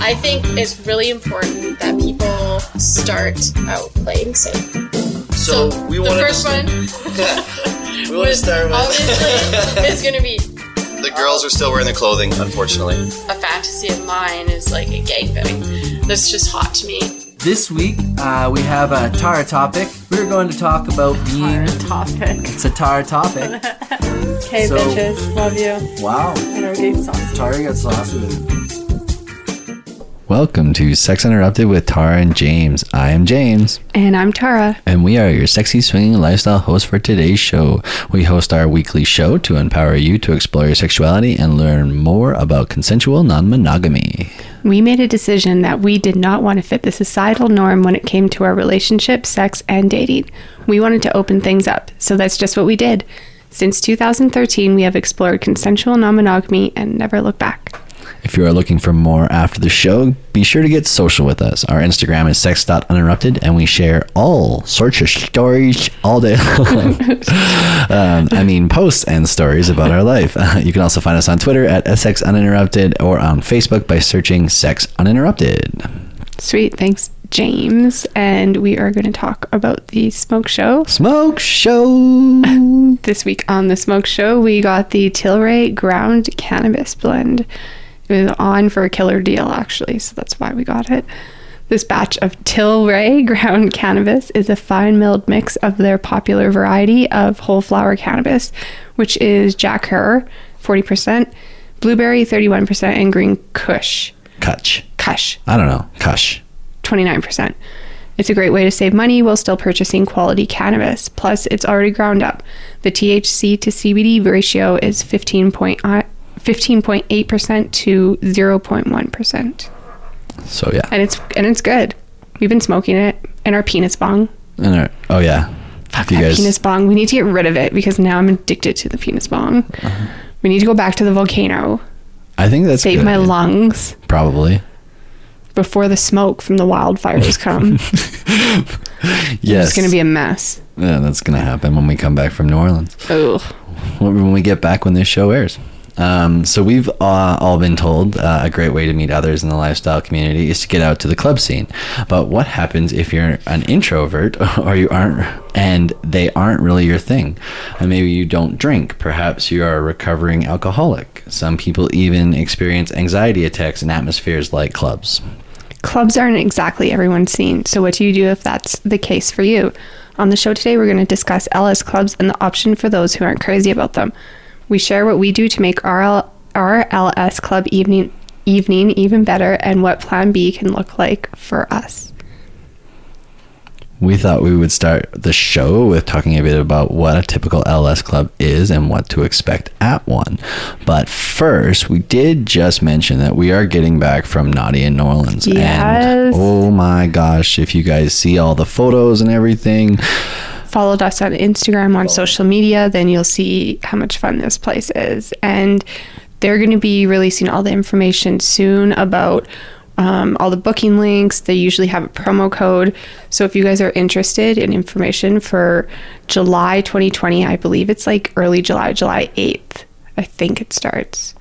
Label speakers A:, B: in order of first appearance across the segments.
A: I think it's really important that people start out playing safe.
B: So, we want the
A: first
B: to
A: one
B: we want to start with
A: obviously is going to be
B: the girls are still wearing the clothing, unfortunately.
A: a fantasy of mine is like a gangbang. That's just hot to me.
C: This week, uh, we have a Tara topic. We're going to talk about being.
D: Tara topic.
C: It's a Tara topic.
D: Okay,
C: So-
D: bitches, love you.
C: Wow.
D: And our date sauce.
C: Tara got saucy with it.
E: Welcome to Sex Uninterrupted with Tara and James. I am James,
D: And I'm Tara.
E: and we are your sexy swinging lifestyle host for today's show. We host our weekly show to empower you to explore your sexuality and learn more about consensual non monogamy.
D: We made a decision that we did not want to fit the societal norm when it came to our relationship, sex, and dating. We wanted to open things up, so that's just what we did. Since 2013, we have explored consensual non monogamy and never looked back.
E: If you are looking for more after the show, be sure to get social with us. Our Instagram is sex.uninterrupted, and we share all sorts of stories all day long. um, I mean, posts and stories about our life. you can also find us on Twitter at SXUninterrupted or on Facebook by searching Sex Uninterrupted.
D: Sweet, thanks, James. And we are going to talk about the smoke show.
E: Smoke Show!
D: This week on the Smoke Show, we got the Tilray Ground Cannabis Blend. It was on for a killer deal, actually, so that's why we got it. This batch of Tilray Ground Cannabis is a fine milled mix of their popular variety of whole flower cannabis, which is Jack Herer, 40%, Blueberry, 31%, and Green Kush,
E: Kush.
D: Kush,
E: I don't know. Kush.
D: 29%. It's a great way to save money while still purchasing quality cannabis. Plus, it's already ground up. The THC to CBD ratio is 15 point, uh, 15.8% to 0.1%.
E: So, yeah.
D: And it's and it's good. We've been smoking it in our penis bong.
E: And our, oh, yeah.
D: Fuck
E: you guys-
D: penis bong. We need to get rid of it because now I'm addicted to the penis bong.
E: Uh-huh.
D: We need to go back to the volcano.
E: I think that's
D: Save
E: good.
D: my lungs
E: Probably.
D: before the smoke from the wildfires come.
E: Yes.
D: It's going to be a mess.
E: Yeah, that's going to happen when we come back from New Orleans.
D: Ugh.
E: when we get back when this show airs. Um, so we've uh, all been told uh, a great way to meet others in the lifestyle community is to get out to the club scene. But what happens if you're an introvert or you aren't, and they aren't really your thing? And maybe you don't drink. Perhaps you are a recovering alcoholic. Some people even experience anxiety attacks in atmospheres like clubs.
D: Clubs aren't exactly everyone's scene, so what do you do if that's the case for you? On the show today, we're going to discuss LS clubs and the option for those who aren't crazy about them. We share what we do to make our, our LS club evening evening even better and what plan B can look like for us.
E: We thought we would start the show with talking a bit about what a typical LS club is and what to expect at one. But first, we did just mention that we are getting back from Naughty in New Orleans.
D: Yes.
E: And oh my gosh, if you guys see all the photos and everything,
D: Followed us on Instagram, on social media, then you'll see how much fun this place is. And they're going to be releasing all the information soon about um, all the booking links. They usually have a promo code. So if you guys are interested in information for July 2020, I believe it's like early July, July 8th. I think it starts.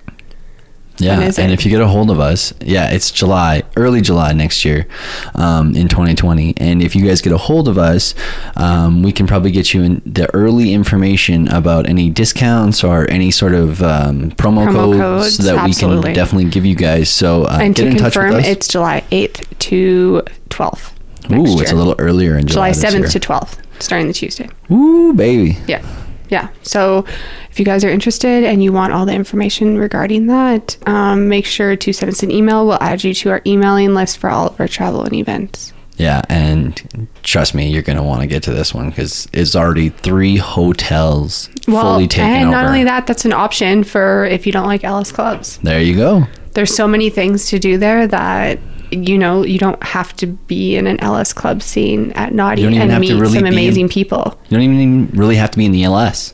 E: Yeah. And if you get a hold of us, yeah, it's July, early July next year, um, in 2020. And if you guys get a hold of us, um, we can probably get you in the early information about any discounts or any sort of um, promo,
D: Promo
E: codes,
D: codes,
E: that we can definitely give you guys. So uh,
D: and
E: get
D: to
E: in touch
D: confirm,
E: with us.
D: it's July 8th to 12th. next
E: Ooh, it's a little earlier in July.
D: July
E: this
D: 7th
E: year.
D: to 12th, starting the Tuesday.
E: Ooh, baby.
D: Yeah. Yeah. So if you guys are interested and you want all the information regarding that, um, make sure to send us an email. We'll add you to our emailing list for all of our travel and events.
E: Yeah, and trust me, you're gonna want to get to this one because it's already three hotels fully taken
D: and
E: over.
D: not only that, that's an option for if you don't like LS clubs.
E: there you go.
D: There's so many things to do there that you know you don't have to be in an LS club scene at Naughty
E: You don't even
D: and meet
E: really
D: some
E: be in-
D: amazing people.
E: You don't even really have to be in the LS.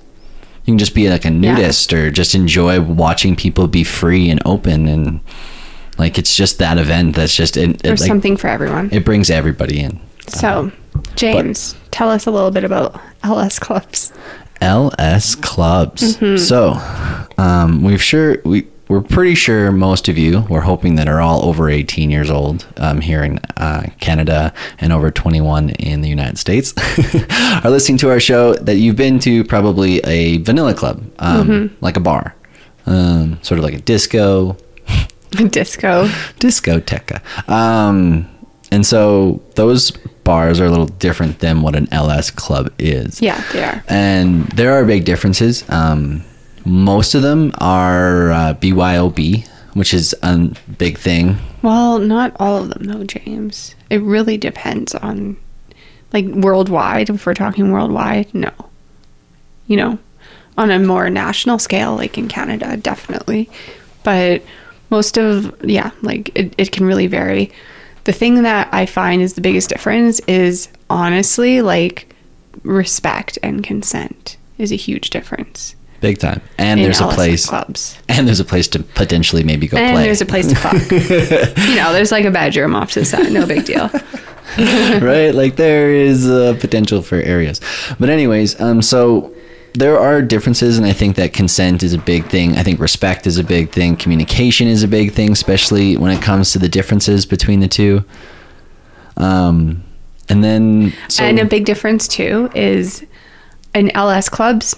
E: You can just be like a nudist or just enjoy watching people be free and open and like it's just that event that's just it, it, like,
D: something for everyone.
E: it brings everybody in.
D: so, James, tell us a little bit about LS clubs.
E: LS clubs.
D: Mm-hmm.
E: So, um, we've sure we we're pretty sure most of you, we're hoping that are all over 18 years old um, here in uh, Canada and over 21 in the United States, are listening to our show. That you've been to probably a vanilla club, um, like a bar, um, sort of like a disco,
D: Disco.
E: discoteca. Um, and so those bars are a little different than what an LS club is.
D: Yeah, they are.
E: And there are big differences. Um, most of them are uh, BYOB, which is a big thing.
D: Well, not all of them though, James. It really depends on like worldwide. If we're talking worldwide, no. You know, on a more national scale, like in Canada, definitely. But most of yeah, like it, it can really vary. The thing that I find is the biggest difference is honestly like respect and consent is a huge difference.
E: Big time. And there's a place
D: clubs.
E: and there's a place to potentially maybe go
D: And
E: play.
D: there's a place to fuck. you know, there's like a bedroom off to the side, no big deal.
E: right? Like there is a potential for areas. But anyways, um, so there are differences, and I think that consent is a big thing. I think respect is a big thing. Communication is a big thing, especially when it comes to the differences between the two. Um, and then so
D: and a big difference too is in LS clubs,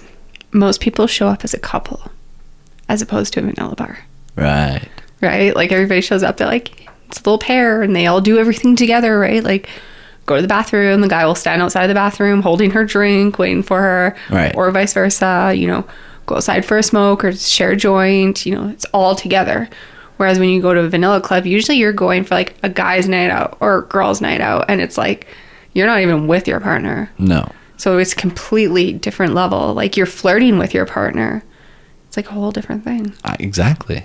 D: most people show up as a couple as opposed to a vanilla bar,
E: right,
D: right? Like everybody shows up, they're like, it's a little pair and they all do everything together, right? Like go to the bathroom, the guy will stand outside of the bathroom holding her drink, waiting for her,
E: Right.
D: or vice versa, you know, go outside for a smoke or share a joint, you know, it's all together. Whereas when you go to a vanilla club, usually you're going for like a guy's night out or a girl's night out, and it's like you're not even with your partner.
E: no,
D: So it's completely different level. Like you're flirting with your partner. It's like a whole different thing.
E: Uh, exactly.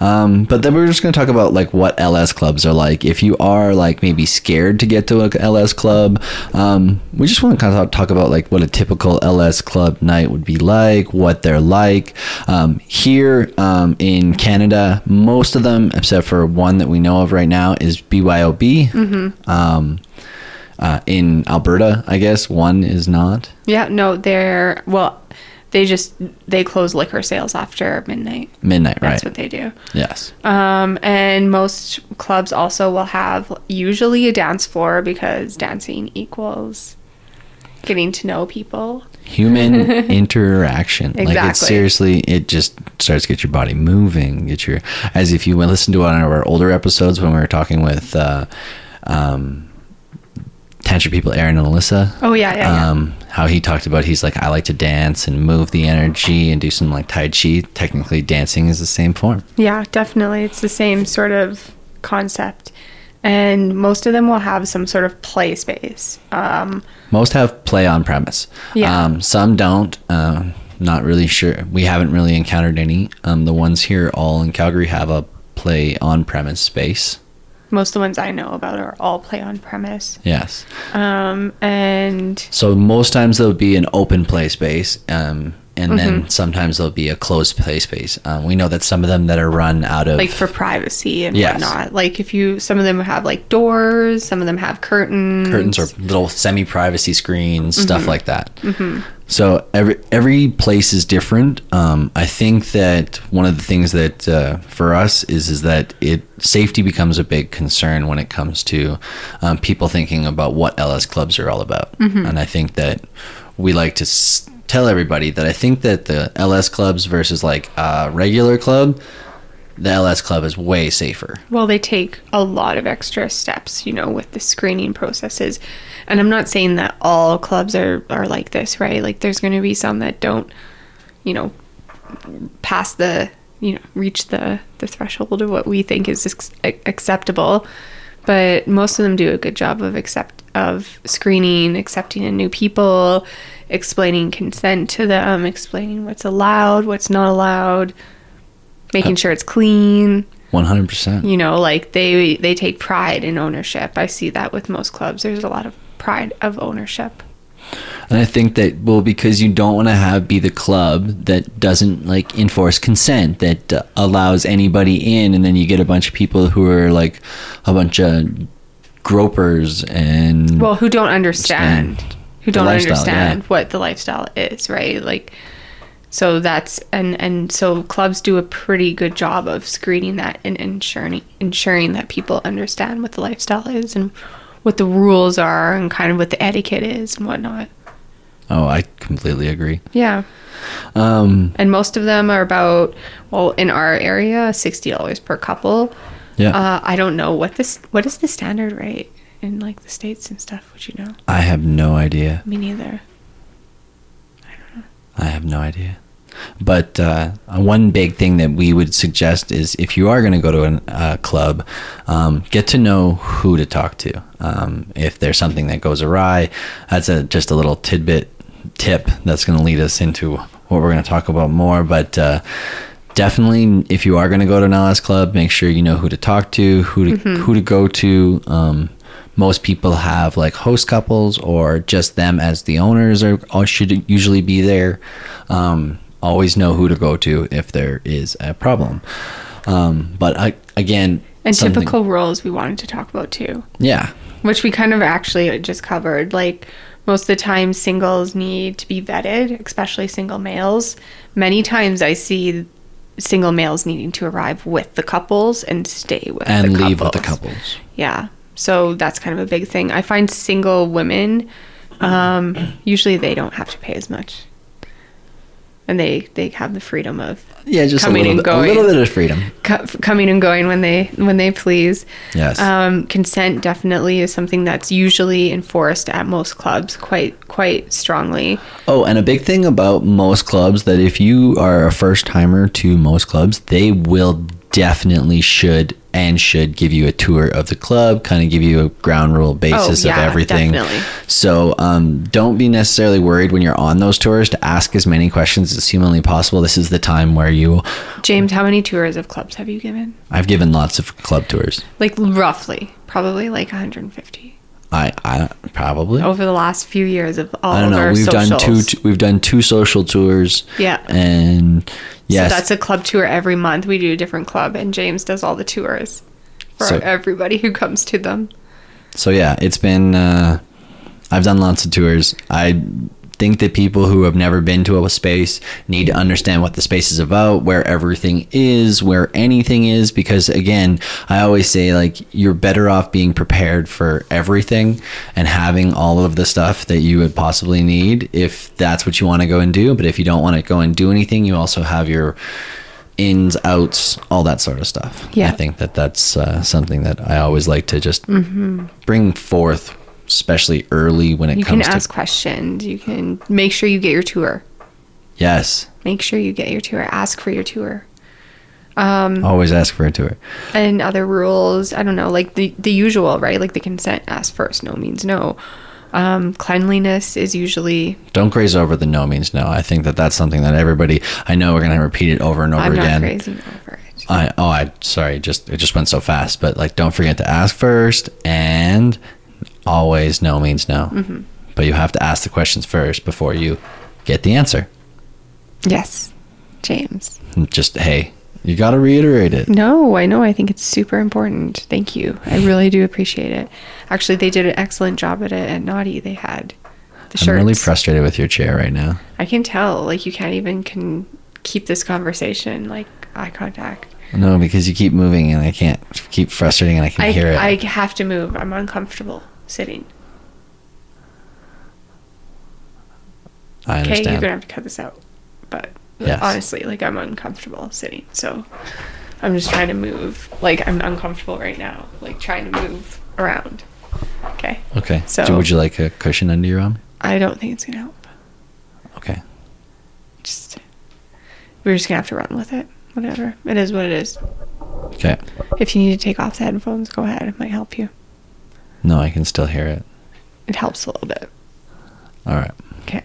E: Um, but then we're just going to talk about like what LS clubs are like. If you are like maybe scared to get to a LS club, um, we just want to kind of talk about like what a typical LS club night would be like, what they're like. Um, here um, in Canada, most of them, except for one that we know of right now, is BYOB. Um, uh, in Alberta, I guess one is not.
D: Yeah, no, they're well, they just they close liquor sales after midnight.
E: Midnight,
D: That's
E: right?
D: That's what they do.
E: yes.
D: Um, and most clubs also will have usually a dance floor because dancing equals getting to know people.
E: human interaction. Like it
D: Exactly.
E: seriously, it just starts to get your body moving. Get your as if you listen to one of our older episodes when we were talking with uh, um, tantra people, Aaron and Alyssa.
D: Oh yeah, yeah, yeah.
E: Um, how he talked about he's like I like to dance and move the energy and do some like tai chi. Technically, dancing is the same form.
D: Yeah, definitely. It's the same sort of concept. And most of them will have some sort of play space. Um,
E: Most have play on premise.
D: Yeah.
E: Um, some don't. Um, not really sure. We haven't really encountered any. Um, the ones here, all in Calgary, have a play on premise space.
D: Most of the ones I know about are all play on premise.
E: Yes.
D: Um, and
E: So most times there'll be an open play space, um, and
D: Mm-hmm.
E: then sometimes there'll be a closed play space. Um, we know that some of them that are run out of
D: like for privacy and
E: Yes.
D: whatnot. Like if you, some of them have like doors, some of them have curtains.
E: curtains or little semi-privacy screens,
D: Mm-hmm.
E: stuff like that. So every every place is different. Um, I think that one of the things that uh, for us is is that it safety becomes a big concern when it comes to um, people thinking about what LS clubs are all about,
D: Mm-hmm.
E: and I think that we like to s- tell everybody that I think that the LS clubs versus like a regular club, the LS club is way safer.
D: Well, they take a lot of extra steps, you know, with the screening processes. And I'm not saying that all clubs are, are like this, right? Like there's going to be some that don't, you know, pass the, you know, reach the, the threshold of what we think is acceptable. But most of them do a good job of accept of screening, accepting in new people, explaining consent to them, explaining what's allowed, what's not allowed, making sure it's clean.
E: One hundred percent.
D: you know like they they take pride in ownership. I see that with most clubs. There's a lot of pride of ownership.
E: And I think that well, because you don't want to have be the club that doesn't like enforce consent that uh, allows anybody in, and then you get a bunch of people who are like a bunch of gropers and
D: well who don't understand.
E: Understand
D: who don't understand
E: yeah.
D: what the lifestyle is right like So that's and and so clubs do a pretty good job of screening that and ensuring ensuring that people understand what the lifestyle is and what the rules are and kind of what the etiquette is and whatnot.
E: Oh, I completely agree.
D: Yeah.
E: Um,
D: And most of them are about well in our area sixty dollars per couple.
E: yeah,
D: Uh, I don't know what this what is the standard rate in like the states and stuff. Would you know?
E: I have no idea.
D: Me neither.
E: I don't know. I have no idea. But uh, one big thing that we would suggest is if you are going to go to a uh, club, um, get to know who to talk to. Um, if there's something that goes awry, that's a just a little tidbit tip that's going to lead us into what we're going to talk about more. But uh, definitely, if you are going to go to an LS club, make sure you know who to talk to, who to who to go to. Um, most people have like host couples or just them as the owners are or should usually be there. Um, always know who to go to if there is a problem. Um, but I, again,
D: And
E: something-
D: typical roles we wanted to talk about too.
E: yeah,
D: which we kind of actually just covered. Like most of the time, singles need to be vetted, especially single males. Many times I see single males needing to arrive with the couples and stay with
E: and leave with the
D: couples.
E: couples.
D: Yeah. So that's kind of a big thing. I find single women, um, usually they don't have to pay as much. And they, they have the freedom of
E: Yeah, just
D: Coming
E: a
D: and
E: bit, a
D: going.
E: little bit of freedom.
D: co- coming and going when they when they please.
E: Yes.
D: Um, consent definitely is something that's usually enforced at most clubs quite quite strongly.
E: Oh, and a big thing about most clubs that if you are a first timer to most clubs, they will definitely should and should give you a tour of the club, kind of give you a ground rule basis
D: Oh, yeah,
E: of everything.
D: definitely.
E: So um, don't be necessarily worried when you're on those tours to ask as many questions as humanly possible. This is the time where you.
D: James, how many tours of clubs have you given?
E: I've given lots of club tours.
D: Like roughly, probably like 150
E: I, I probably.
D: over the last few years of all
E: I don't
D: of
E: know.
D: our
E: We've
D: socials.
E: done two. t- We've done two social tours.
D: Yeah.
E: And yes,
D: So that's a club tour every month. We do a different club, and James does all the tours for
E: So-
D: everybody who comes to them.
E: so yeah, it's been. Uh, I've done lots of tours. I think that people who have never been to a space need to understand what the space is about, where everything is, where anything is. Because again, I always say like you're better off being prepared for everything and having all of the stuff that you would possibly need if that's what you want to go and do. But if you don't want to go and do anything, you also have your ins, outs, all that sort of stuff.
D: Yeah.
E: I think that that's uh, something that I always like to just bring forth, especially early when it
D: You can
E: comes
D: ask
E: to.
D: questions. You can make sure you get your tour.
E: Yes,
D: Make sure you get your tour. Ask for your tour. Um,
E: always ask for a tour.
D: and other rules. I don't know, like the the usual, right? Like the consent ask first, no means no. Um, cleanliness is usually.
E: Don't graze over the no means no. I think that that's something that everybody. I know we're gonna repeat it over and over
D: I'm not
E: again.
D: crazy over it.
E: I oh I sorry, just it just went so fast. But like, don't forget to ask first, and always no means no.
D: Mm-hmm.
E: But you have to ask the questions first before you get the answer.
D: Yes, James.
E: Just hey, you got to reiterate it.
D: No, I know. I think it's super important. Thank you. I really do appreciate it. Actually, they did an excellent job at it at Naughty. They had the shirts.
E: I'm really frustrated with your chair right now.
D: I can tell. Like you can't even can keep this conversation like eye contact.
E: No, because you keep moving and I can't keep frustrating and I can
D: I
E: hear it.
D: I have to move. I'm uncomfortable sitting.
E: I
D: Okay, you're gonna have to cut this out. But
E: Yes.
D: honestly, like I'm uncomfortable sitting, so I'm just trying to move. Like I'm uncomfortable right now, like trying to move around. Okay,
E: okay.
D: So-
E: So, would you like a cushion under your arm?
D: I don't think it's gonna help.
E: Okay.
D: Just we're just gonna have to run with it. Whatever it is, what it is.
E: Okay.
D: If you need to take off the headphones, go ahead. It might help you.
E: No, I can still hear it.
D: It helps a little bit.
E: All right.
D: Okay.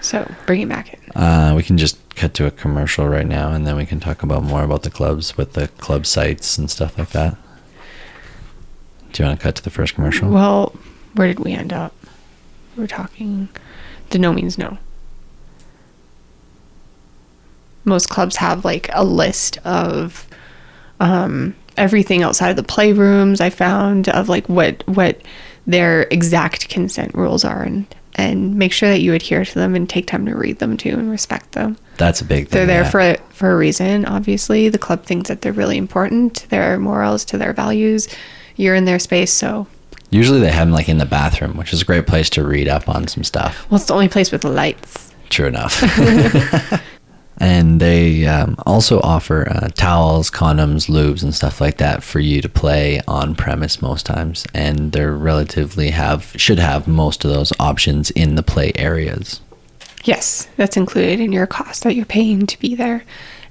D: So bring it back in.
E: Uh, we can just cut to a commercial right now, and then we can talk about more about the clubs with the club sites and stuff like that. Do you want to cut to the first commercial?
D: Well, where did we end up? We were talking. The no means no. Most clubs have like a list of um, everything outside of the playrooms. I found of like what what their exact consent rules are, and and make sure that you adhere to them and take time to read them too and respect them.
E: That's a big thing.
D: They're there
E: yeah.
D: for for a reason. Obviously, the club thinks that they're really important to their morals, to their values. You're in their space, so
E: Usually they have them like in the bathroom, which is a great place to read up on some stuff.
D: well, it's the only place with lights.
E: True enough. and they um, also offer uh, towels, condoms, lubes, and stuff like that for you to play on premise most times. And they're relatively have should have most of those options in the play areas.
D: Yes, that's included in your cost that you're paying to be there.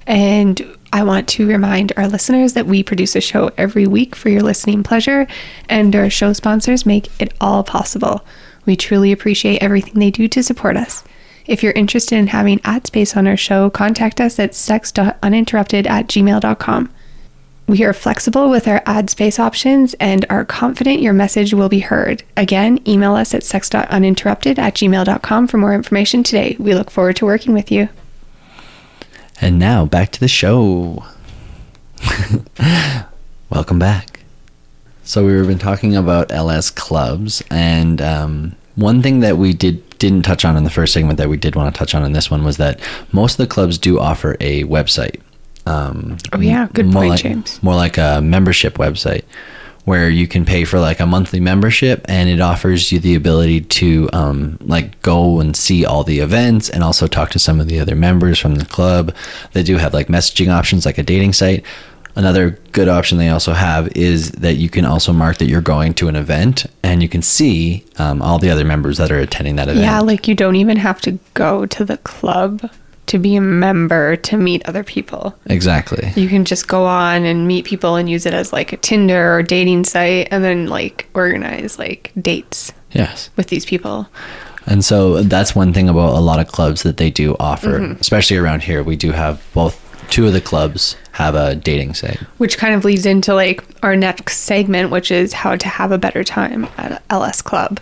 D: And I want to remind our listeners that we produce a show every week for your listening pleasure, and our show sponsors make it all possible. We truly appreciate everything they do to support us. If you're interested in having ad space on our show, contact us at sex.uninterrupted at gmail.com. We are flexible with our ad space options and are confident your message will be heard. Again, email us at sex.uninterrupted at gmail.com for more information today. We look forward to working with you.
E: And now back to the show. Welcome back. So we've been talking about LS clubs, and um, one thing that we did didn't touch on in the first segment that we did want to touch on in this one was that most of the clubs do offer a website. Um,
D: Oh, yeah. Good
E: more
D: point,
E: like,
D: James.
E: More like a membership website where you can pay for like a monthly membership and it offers you the ability to um, like go and see all the events and also talk to some of the other members from the club they do have like messaging options like a dating site another good option they also have is that you can also mark that you're going to an event and you can see um, all the other members that are attending that event
D: Yeah, like you don't even have to go to the club to be a member to meet other people.
E: exactly
D: You can just go on and meet people and use it as like a Tinder or dating site and then like organize like dates
E: yes
D: with these people.
E: And so that's one thing about a lot of clubs that they do offer,
D: Mm-hmm.
E: especially around here. We do have both two of the clubs have a dating site.
D: Which kind of leads into like our next segment, which is how to have a better time at LS Club.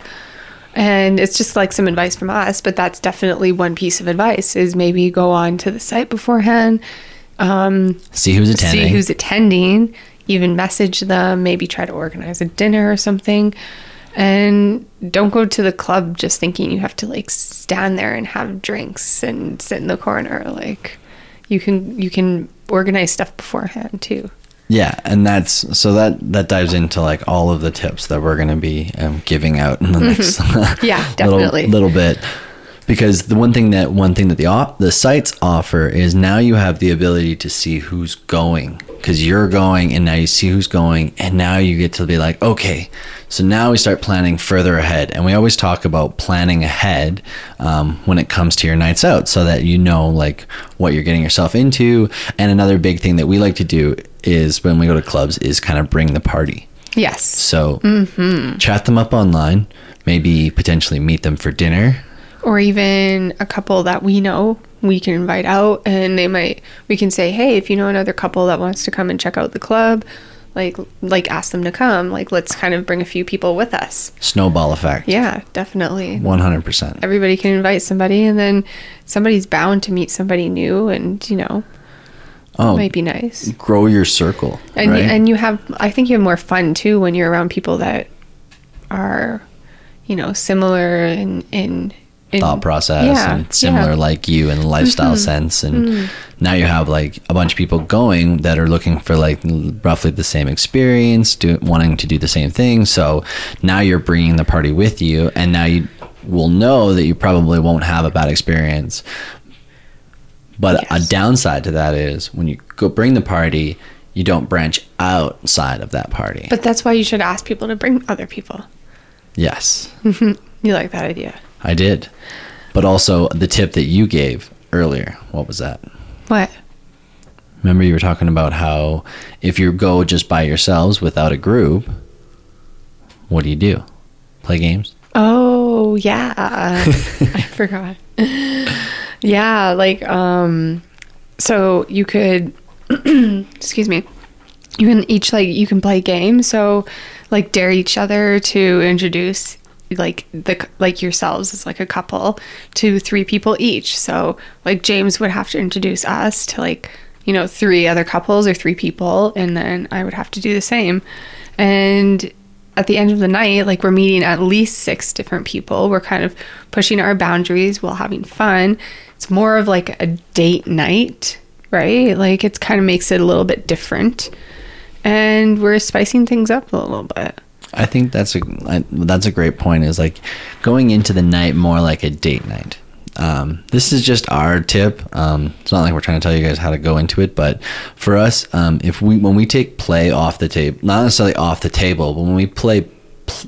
D: And it's just like some advice from us, but that's definitely one piece of advice is maybe go on to the site beforehand, um,
E: See who's attending.
D: see who's attending, even message them, maybe try to organize a dinner or something. And don't go to the club just thinking you have to like stand there and have drinks and sit in the corner. Like you can you can organize stuff beforehand too.
E: yeah, and that's so that that dives into like all of the tips that we're going to be um, giving out in the next
D: Yeah,
E: little,
D: definitely.
E: little bit. Because the one thing that one thing that the op- the sites offer is now you have the ability to see who's going. Because you're going and now you see who's going and now you get to be like okay so now we start planning further ahead. And we always talk about planning ahead um, when it comes to your nights out so that you know like what you're getting yourself into. And another big thing that we like to do is when we go to clubs is kind of bring the party.
D: Yes.
E: so chat them up online maybe potentially meet them for dinner
D: or even a couple that we know we can invite out and they might we can say hey if you know another couple that wants to come and check out the club like like ask them to come like let's kind of bring a few people with us.
E: Snowball effect.
D: Yeah definitely.
E: 100%
D: everybody can invite somebody and then somebody's bound to meet somebody new and you know
E: oh
D: it might be nice.
E: grow your circle
D: and
E: right?
D: and you have i think you have more fun too when you're around people that are you know similar in in, in
E: thought process
D: Yeah,
E: and similar
D: yeah. Mm-hmm.
E: like you in lifestyle sense. And now you have like a bunch of people going that are looking for like roughly the same experience do, wanting to do the same thing. So now you're bringing the party with you and now you will know that you probably won't have a bad experience. But
D: Yes.
E: a downside to that is when you go bring the party you don't branch outside of that party.
D: But that's why you should ask people to bring other people.
E: Yes.
D: You like that idea
E: I did. But also the tip that you gave earlier, what was that?
D: what
E: Remember you were talking about how if you go just by yourselves without a group, what do you do? Play games?
D: Oh yeah, I forgot. yeah, like um, so you could, excuse me, you can each like you can play games. So like dare each other to introduce like the like yourselves as like a couple to three people each. So like James would have to introduce us to like you know three other couples or three people, and then I would have to do the same, and at the end of the night, like we're meeting at least six different people. We're kind of pushing our boundaries while having fun. It's more of like a date night, right? Like it's kind of makes it a little bit different. And we're spicing things up a little bit.
E: I think that's a I, that's a great point. Is like going into the night more like a date night. Um, this is just our tip. Um, it's not like we're trying to tell you guys how to go into it, but for us, um, if we when we take play off the table, not necessarily off the table, but when we play,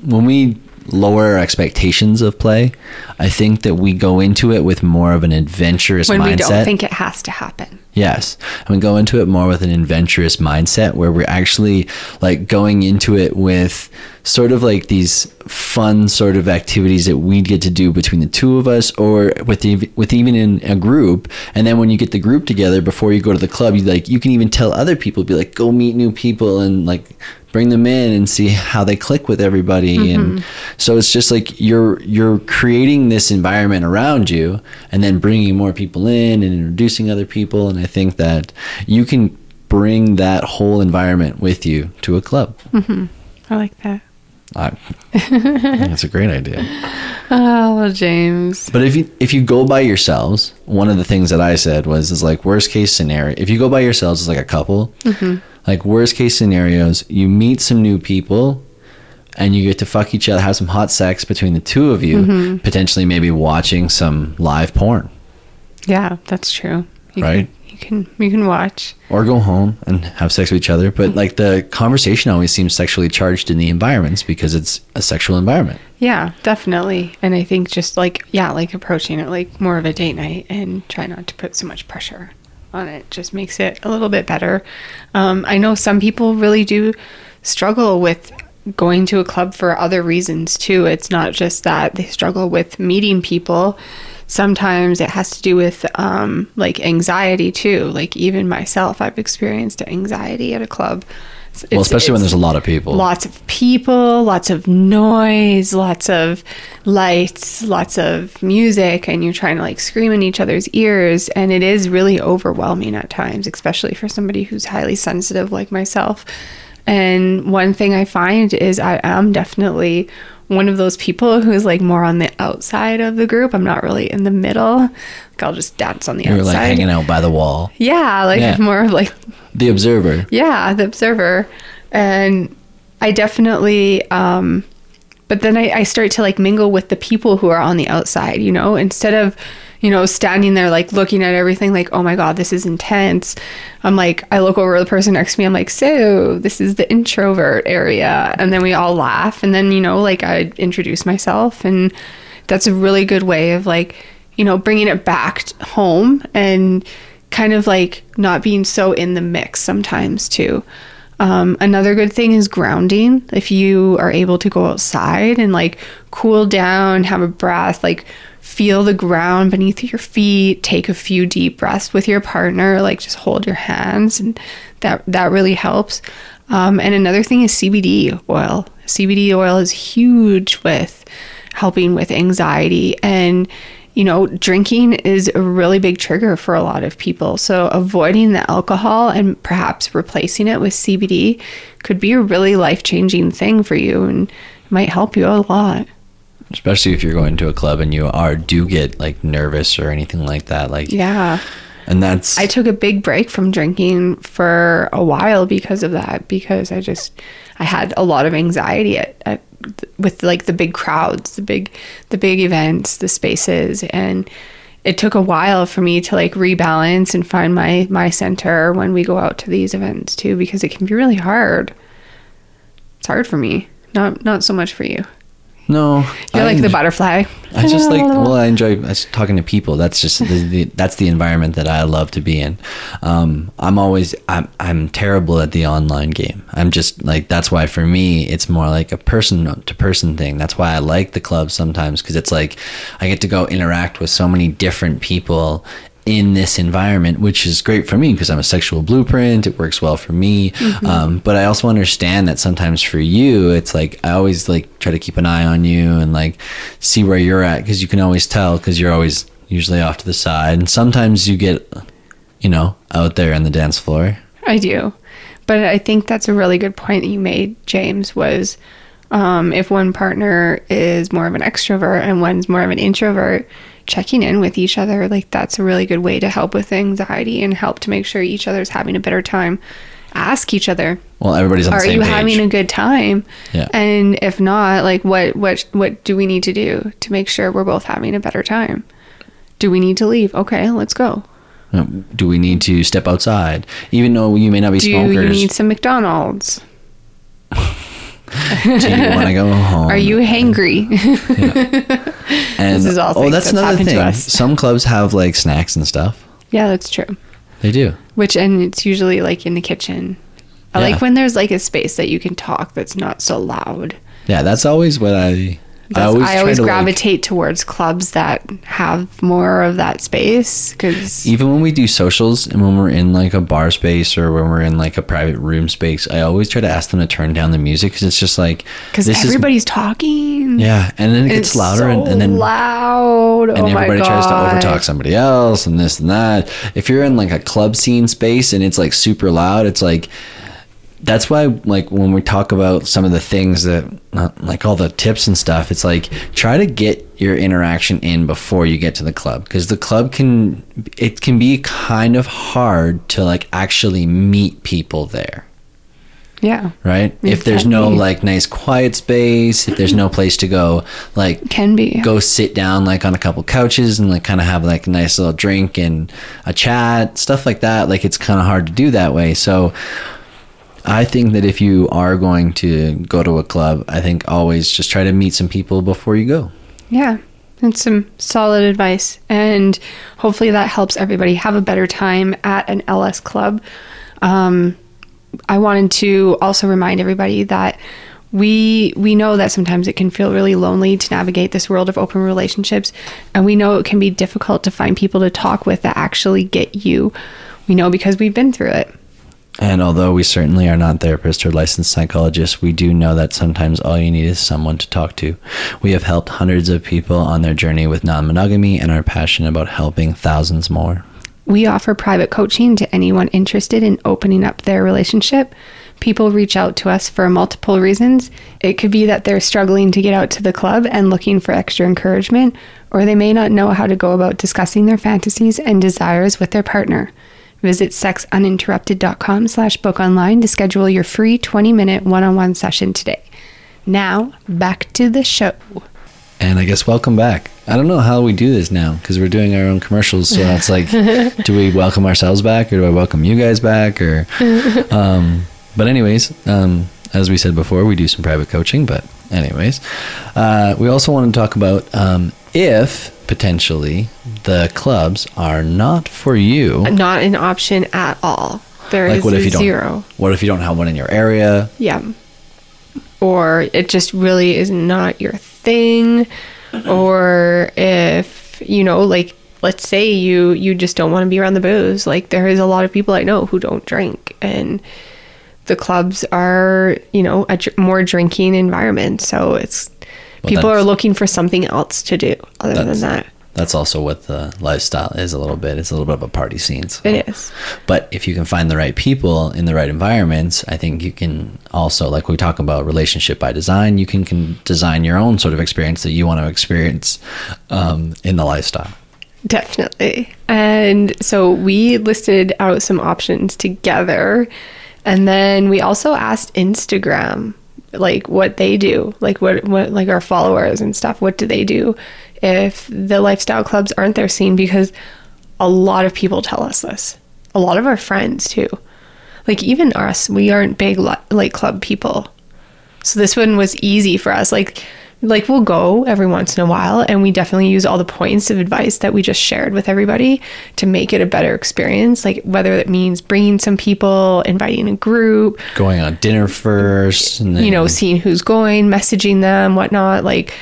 E: when we lower our expectations of play, I think that we go into it with more of an adventurous
D: When
E: mindset.
D: we don't think it has to happen.
E: Yes. And we go into it more with an adventurous mindset where we're actually like going into it with sort of like these fun sort of activities that we get to do between the two of us or with the, with even in a group. And then when you get the group together before you go to the club, you like you can even tell other people be like go meet new people and like bring them in and see how they click with everybody. And mm-hmm. so it's just like you're you're creating this environment around you and then bringing more people in and introducing other people. And i think that you can bring that whole environment with you to a club. Mm-hmm.
D: I like that.
E: I, it's a great idea.
D: Oh, James.
E: but if you if you go by yourselves one of the things that i said was is like worst case scenario if you go by yourselves as like a couple mm-hmm. Like worst case scenarios you meet some new people and you get to fuck each other have some hot sex between the two of you mm-hmm. potentially maybe watching some live porn
D: Yeah, that's true. You
E: Right?
D: Can, you can you can watch.
E: or go home and have sex with each other but like the conversation always seems sexually charged in the environments because it's a sexual environment
D: Yeah, definitely. And I think just like yeah, like approaching it like more of a date night and try not to put so much pressure on it just makes it a little bit better. Um, I know some people really do struggle with going to a club for other reasons too. It's not just that they struggle with meeting people. Sometimes it has to do with um, like anxiety too. Like even myself, I've experienced anxiety at a club. It's-
E: well especially when there's a lot of people
D: lots of people, lots of noise, lots of lights, lots of music, and you're trying to like scream in each other's ears. And it is really overwhelming at times, especially for somebody who's highly sensitive like myself. And one thing I find is I am definitely one of those people who's like more on the outside of the group. I'm not really in the middle. Like I'll just dance on the
E: you're
D: outside.
E: like hanging out by the wall
D: Yeah, like
E: Yeah.
D: more of like
E: the observer
D: yeah the observer and i definitely um but then I, I start to like mingle with the people who are on the outside you know instead of you know standing there like looking at everything like oh my god this is intense i'm like i look over the person next to me i'm like so this is the introvert area and then we all laugh and then you know like i introduce myself and that's a really good way of like you know bringing it back home and kind of like not being so in the mix sometimes too. Um, another good thing is grounding. If you are able to go outside and like cool down, have a breath, like feel the ground beneath your feet, take a few deep breaths with your partner, like just hold your hands, and that that really helps. Um, and another thing is CBD oil. CBD oil is huge with helping with anxiety and you know, drinking is a really big trigger for a lot of people. So, avoiding the alcohol and perhaps replacing it with CBD could be a really life changing thing for you and might help you a lot.
E: Especially if you're going to a club and you are do get like nervous or anything like that like
D: Yeah.
E: and that's
D: I took a big break from drinking for a while because of that, because I just, I had a lot of anxiety at, at with like the big crowds, the big, the big events, the spaces. And it took a while for me to like rebalance and find my, my center when we go out to these events too, because it can be really hard. It's hard for me. Not, not so much for you.
E: No
D: You're
E: I
D: like the butterfly.
E: I just like well, I enjoy talking to people. That's just the, the, that's the environment that I love to be in. Um, I'm always I'm I'm terrible at the online game. I'm just like that's why for me it's more like a person to person thing. That's why I like the club sometimes because it's like I get to go interact with so many different people in this environment, which is great for me because I'm a sexual blueprint. It works well for me. Um, but I also understand that sometimes for you, it's like I always like try to keep an eye on you and like see where you're at because you can always tell because you're always usually off to the side. And sometimes you get, you know, out there on the dance floor.
D: I do. But I think that's a really good point that you made, James, was Um, if one partner is more of an extrovert and one's more of an introvert, checking in with each other, like that's a really good way to help with anxiety and help to make sure each other's having a better time. Ask each other,
E: Well, everybody's on the
D: are you
E: page.
D: having a good time?
E: Yeah.
D: And if not, like what what what do we need to do to make sure we're both having a better time? Do we need to leave? Okay, let's go.
E: Do we need to step outside? Even though you may not be
D: Do
E: smokers,
D: you need some McDonald's?
E: do you want to go home?
D: Are you hangry?
E: And,
D: This is all
E: oh, that's
D: that's
E: another thing. Some clubs have like snacks and stuff.
D: yeah, that's true.
E: They do.
D: Which and it's usually like in the kitchen. I
E: Yeah.
D: like when there's like a space that you can talk that's not so loud.
E: Yeah, that's always what I. I always,
D: I always
E: to, like-
D: gravitate towards clubs that have more of that space because
E: even when we do socials and when we're in like a bar space or when we're in like a private room space, I always try to ask them to turn down the music because it's just like
D: because
E: this is-
D: everybody's talking.
E: yeah, and then it gets louder and,
D: so
E: and then
D: loud.
E: and
D: oh my
E: everybody tries to overtalk somebody else and this and that. If you're in like a club scene space and it's like super loud, it's like that's why like when we talk about some of the things that like all the tips and stuff, it's like try to get your interaction in before you get to the club. Because the club can it can be kind of hard to like actually meet people there.
D: Yeah,
E: right? If there's no like nice quiet space if there's no place to go like
D: can be.
E: go sit down like on a couple couches and like kind of have like a nice little drink and a chat stuff like that. Like it's kind of hard to do that way. So i think that if you are going to go to a club i think always just try to meet some people before you go
D: Yeah, that's some solid advice. And hopefully that helps everybody have a better time at an LS club. Um, I wanted to also remind everybody that we we know that sometimes it can feel really lonely to navigate this world of open relationships and we know it can be difficult to find people to talk with that actually get you. We know because we've been through it.
E: And although we certainly are not therapists or licensed psychologists we do know that sometimes all you need is someone to talk to we have helped hundreds of people on their journey with non-monogamy and are passionate about helping thousands more
D: We offer private coaching to anyone interested in opening up their relationship. People reach out to us for multiple reasons. It could be that they're struggling to get out to the club and looking for extra encouragement, or they may not know how to go about discussing their fantasies and desires with their partner. Visit sexuninterrupted.com slash book online to schedule your free 20-minute one-on-one session today. Now, back to the show.
E: And I guess welcome back. I don't know how we do this now because we're doing our own commercials. So it's like, do we welcome ourselves back or do I welcome you guys back? Or, um, but anyways, um, as we said before, we do some private coaching. But anyways, uh, we also want to talk about um, if potentially the clubs are not for you.
D: Not an option at all. There is
E: Like what if you don't?
D: zero.
E: What if you don't have one in your area?
D: Yeah. Or it just really is not your thing. Mm-hmm. Or if, you know, like let's say you you just don't want to be around the booze. Like there is a lot of people I know who don't drink and the clubs are, you know, a dr- more drinking environment. So it's
E: Well,
D: people are looking for something else to do other than that.
E: That's also what the lifestyle is a little bit. It's a little bit of a party scene. So.
D: It is.
E: But if you can find the right people in the right environments, I think you can also, like we talk about relationship by design, you can, can design your own sort of experience that you want to experience um, in the lifestyle.
D: Definitely. And so we listed out some options together. And then we also asked Instagram like what they do, like what what like our followers and stuff, what do they do if the lifestyle clubs aren't their scene because a lot of people tell us this. A lot of our friends too. Like even us, we aren't big li- like club people. So this one was easy for us. Like like we'll go every once in a while and we definitely use all the points of advice that we just shared with everybody to make it a better experience. Like whether it means bringing some people, inviting a group,
E: Going on dinner first, and then,
D: you know, seeing who's going, messaging them, whatnot. Like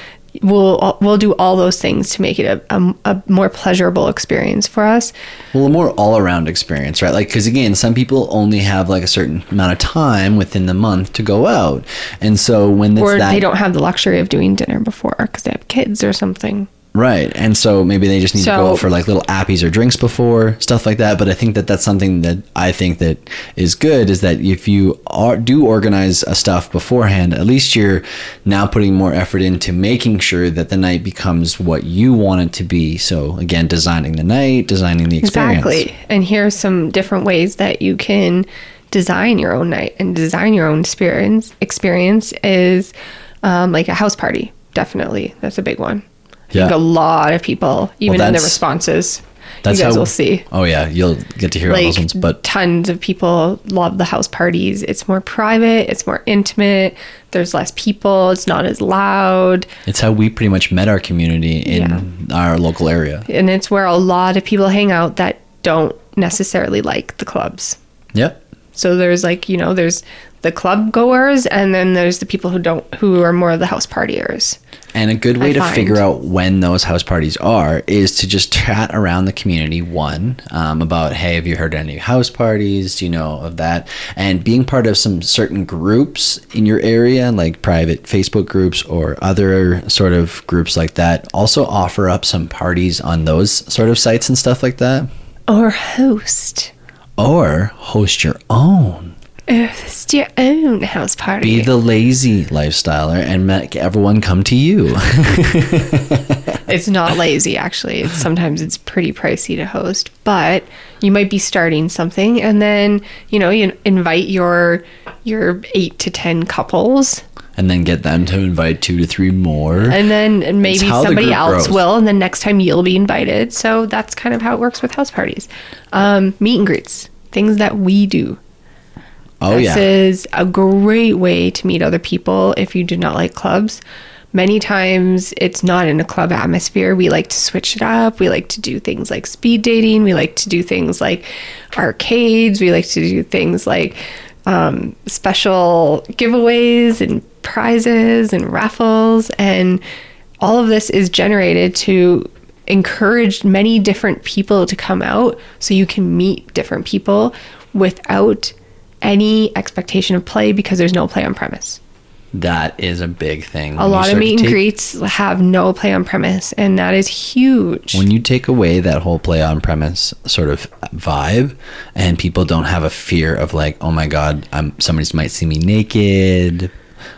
D: we'll we'll do all those things to make it a, a, a more pleasurable experience for us.
E: well, a more all around experience, right? Like, because again, some people only have like a certain amount of time within the month to go out, and so when
D: Or
E: that,
D: they don't have the luxury of doing dinner before because they have kids or something.
E: Right. And so maybe they just need to go out for like little appies or drinks before, stuff like that. But I think that that's something that I think that is good is that if you are, do organize a stuff beforehand, at least you're now putting more effort into making sure that the night becomes what you want it to be. So again, designing the night, designing the experience.
D: Exactly. And here's some different ways that you can design your own night and design your own experience. Experience is um, like a house party. Definitely, that's a big one. I think
E: Yeah.
D: a lot of people, even in the responses,
E: That's
D: you guys
E: how
D: will see.
E: Oh yeah, you'll get to hear all those ones. But
D: tons of people love the house parties. It's more private. It's more intimate. There's less people. It's not as loud.
E: it's how we pretty much met our community in our local area.
D: and it's where a lot of people hang out that don't necessarily like the clubs.
E: Yep.
D: So there's like, you know, there's the club goers and then there's the people who don't who are more of the house partiers.
E: And a good way
D: I
E: to
D: find.
E: figure out when those house parties are is to just chat around the community. One um, about, hey, have you heard any house parties? Do you know of that? And being part of some certain groups in your area, like private Facebook groups or other sort of groups like that, also offer up some parties on those sort of sites and stuff like that.
D: Or host.
E: Or host your own.
D: Host your own house party.
E: Be the lazy lifestyler and make everyone come to you.
D: it's not lazy actually. It's, sometimes it's pretty pricey to host, but you might be starting something and then, you know, you invite your your 8 to 10 couples
E: and then get them to invite two to three more.
D: and then maybe
E: how the
D: somebody else
E: grows.
D: will and then next time you'll be invited so that's kind of how it works with house parties um, meet and greets things that we do
E: oh
D: this
E: yeah.
D: is a great way to meet other people if you do not like clubs. Many times it's not in a club atmosphere. We like to switch it up. We like to do things like speed dating. We like to do things like arcades. We like to do things like um, special giveaways and prizes and raffles. And all of this is generated to encourage many different people to come out so you can meet different people without any expectation of play because there's no play on premise.
E: That is a big thing.
D: A
E: When
D: lot of meet and
E: take-
D: greets have no play on premise, and that is huge.
E: When you take away that whole play on premise sort of vibe, and people don't have a fear of like, oh my god, I'm somebody might see me naked,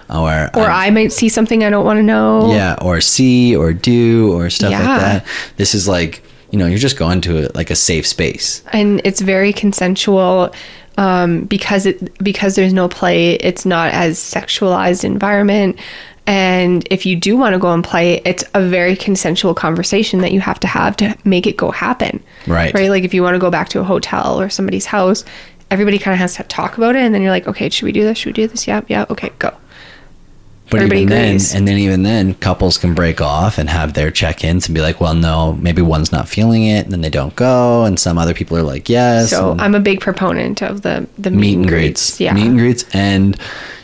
E: or
D: or
E: I'm-
D: I might see something I don't want to know.
E: yeah, or see or do or stuff
D: Yeah.
E: like that. This is like you know you're just going to a, like a safe space.
D: and it's very consensual um, because it because there's no play it's not as sexualized environment. And if you do want to go and play it's a very consensual conversation that you have to have to make it go happen.
E: Right.
D: right? Like if you want to go back to a hotel or somebody's house everybody kind of has to talk about it and then you're like okay should we do this? Should we do this? Yeah yeah okay go
E: But
D: Everybody
E: even
D: agrees.
E: then, and then even then, couples can break off and have their check-ins and be like, "Well, no, maybe one's not feeling it," and then they don't go, and some other people are like, "Yes."
D: so i'm a big proponent of the the
E: meet and greets,
D: yeah
E: meet and greets, and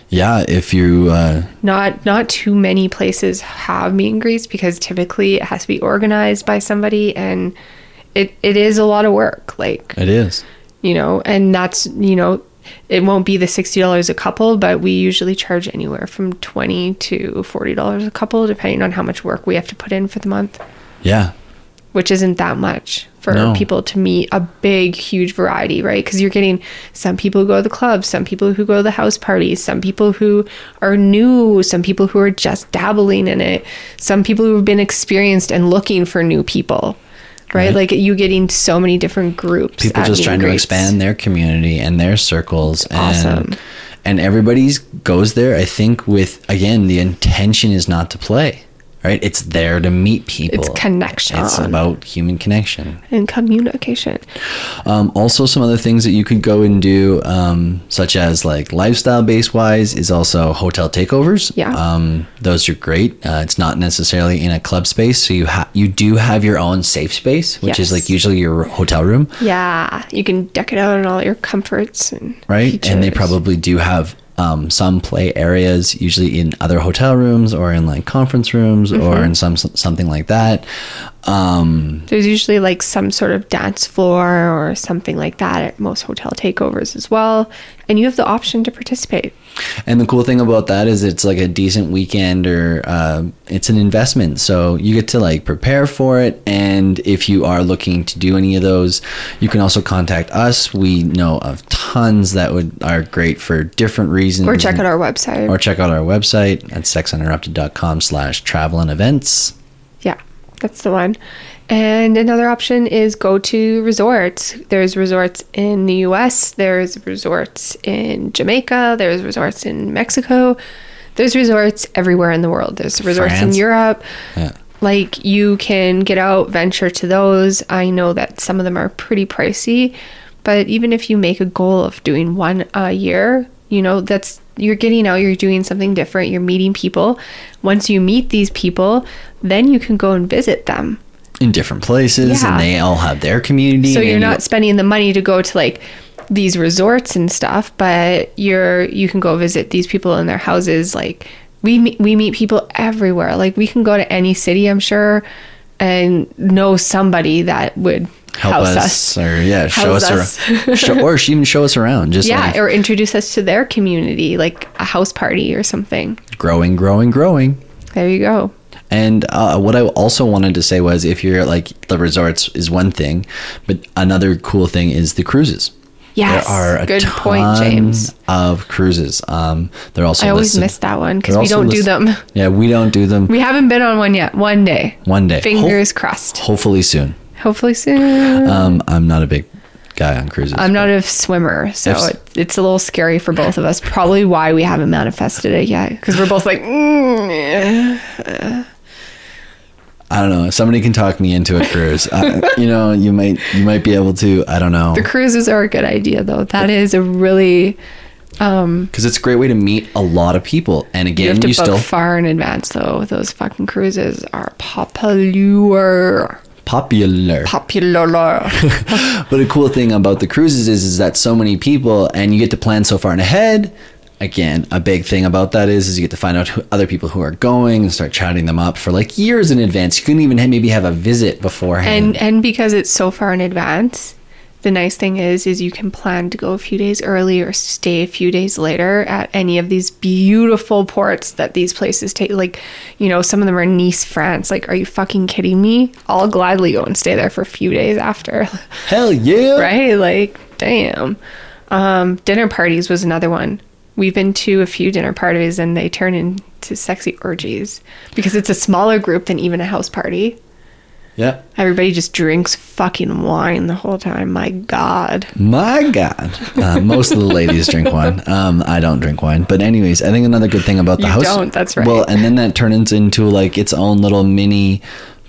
E: yeah, if you uh,
D: not not too many places have meet and greets because typically it has to be organized by somebody and it, it is a lot of work like
E: it is
D: you know and that's you know it won't be the $60 a couple but we usually charge anywhere from 20 to $40 a couple depending on how much work we have to put in for the month.
E: Yeah,
D: which isn't that much for
E: No.
D: people to meet a big huge variety right? Because you're getting some people who go to the club some people who go to the house parties some people who are new some people who are just dabbling in it some people who have been experienced and looking for new people right,
E: Right.
D: like you getting so many different groups
E: people just trying to expand their community and their circles, and
D: awesome.
E: and everybody's goes there. I think with again, the intention is not to play, right? It's there to meet people.
D: it's connection
E: It's about human connection.
D: and communication
E: Um, also, some other things that you could go and do, um, such as like lifestyle base wise, is also hotel takeovers.
D: Yeah.
E: Um, those are great. Uh, it's not necessarily in a club space, so you ha- you do have your own safe space, which is like usually your hotel room,
D: yeah you can deck it out in all your comforts and
E: right? And they probably do have um, some play areas, usually in other hotel rooms or in like conference rooms or in some something like that. Um,
D: There's usually like some sort of dance floor or something like that at most hotel takeovers as well. And you have the option to participate.
E: And the cool thing about that is it's like a decent weekend or uh, it's an investment. So you get to like prepare for it. And if you are looking to do any of those, you can also contact us. We know of tons that would are great for different reasons.
D: Or check out our website.
E: or check out our website at sexuninterrupted.com slash travel and events.
D: Yeah, that's the one. And another option is go to resorts. There's resorts in the US, there's resorts in Jamaica, there's resorts in Mexico, there's resorts everywhere in the world. There's resorts in Europe.
E: Yeah.
D: Like you can get out, venture to those. I know that some of them are pretty pricey, but even if you make a goal of doing one a year, you know, that's you're getting out, you're doing something different, you're meeting people. Once you meet these people, then you can go and visit them.
E: In different places,
D: Yeah.
E: and they all have their community.
D: So you're
E: then you-
D: not spending the money to go to like these resorts and stuff, but you're you can go visit these people in their houses. Like we meet, we meet people everywhere. Like we can go to any city, I'm sure, and know somebody that would
E: help
D: house
E: us,
D: us.
E: or yeah, show us,
D: us.
E: around, show, or even show us around. Just
D: Yeah,
E: like
D: or introduce us to their community, like a house party or something.
E: growing, growing, growing.
D: There you go.
E: And uh, what I also wanted to say was, if you're like the resorts is one thing, but another cool thing is the cruises.
D: Yes,
E: there are a
D: good point, James.
E: of cruises. Um, they're also
D: I always
E: listed-
D: miss that one because we don't do them.
E: Yeah, we don't do them.
D: We haven't been on one yet. One day.
E: One day,
D: Fingers
E: Ho-
D: crossed.
E: hopefully soon.
D: Hopefully soon.
E: Um, I'm not a big guy on cruises.
D: I'm not a swimmer, so it, it's a little scary for both of us. Probably why we haven't manifested it yet, because we're both like, mm, eh.
E: I don't know. If somebody can talk me into a cruise, uh, you know, you might you might be able to. I don't know.
D: the cruises are a good idea though. That is a really um,
E: because it's a great way to meet a lot of people. And again, you
D: have
E: you,
D: to book
E: still
D: far in advance though. Those fucking cruises are popular,
E: popular.
D: popular.
E: But a cool thing about the cruises is is that so many people, and you get to plan so far in ahead. Again, a big thing about that is is you get to find out who, other people who are going and start chatting them up for like years in advance. You couldn't even maybe have a visit beforehand.
D: and and because it's so far in advance the nice thing is is you can plan to go a few days early or stay a few days later at any of these beautiful ports that these places take. Like you know some of them are nice france. Like are you fucking kidding me? I'll gladly go and stay there for a few days after.
E: Hell yeah!
D: right? Like damn. Um dinner parties was another one we've been to a few dinner parties and they turn into sexy orgies because it's a smaller group than even a house party
E: Yeah.
D: Everybody just drinks fucking wine the whole time. My God.
E: My God. Uh, most of the ladies drink wine. Um, I don't drink wine. But anyways, I think another good thing about the
D: You
E: house.
D: don't, that's right.
E: Well, and then that turns into like its own little mini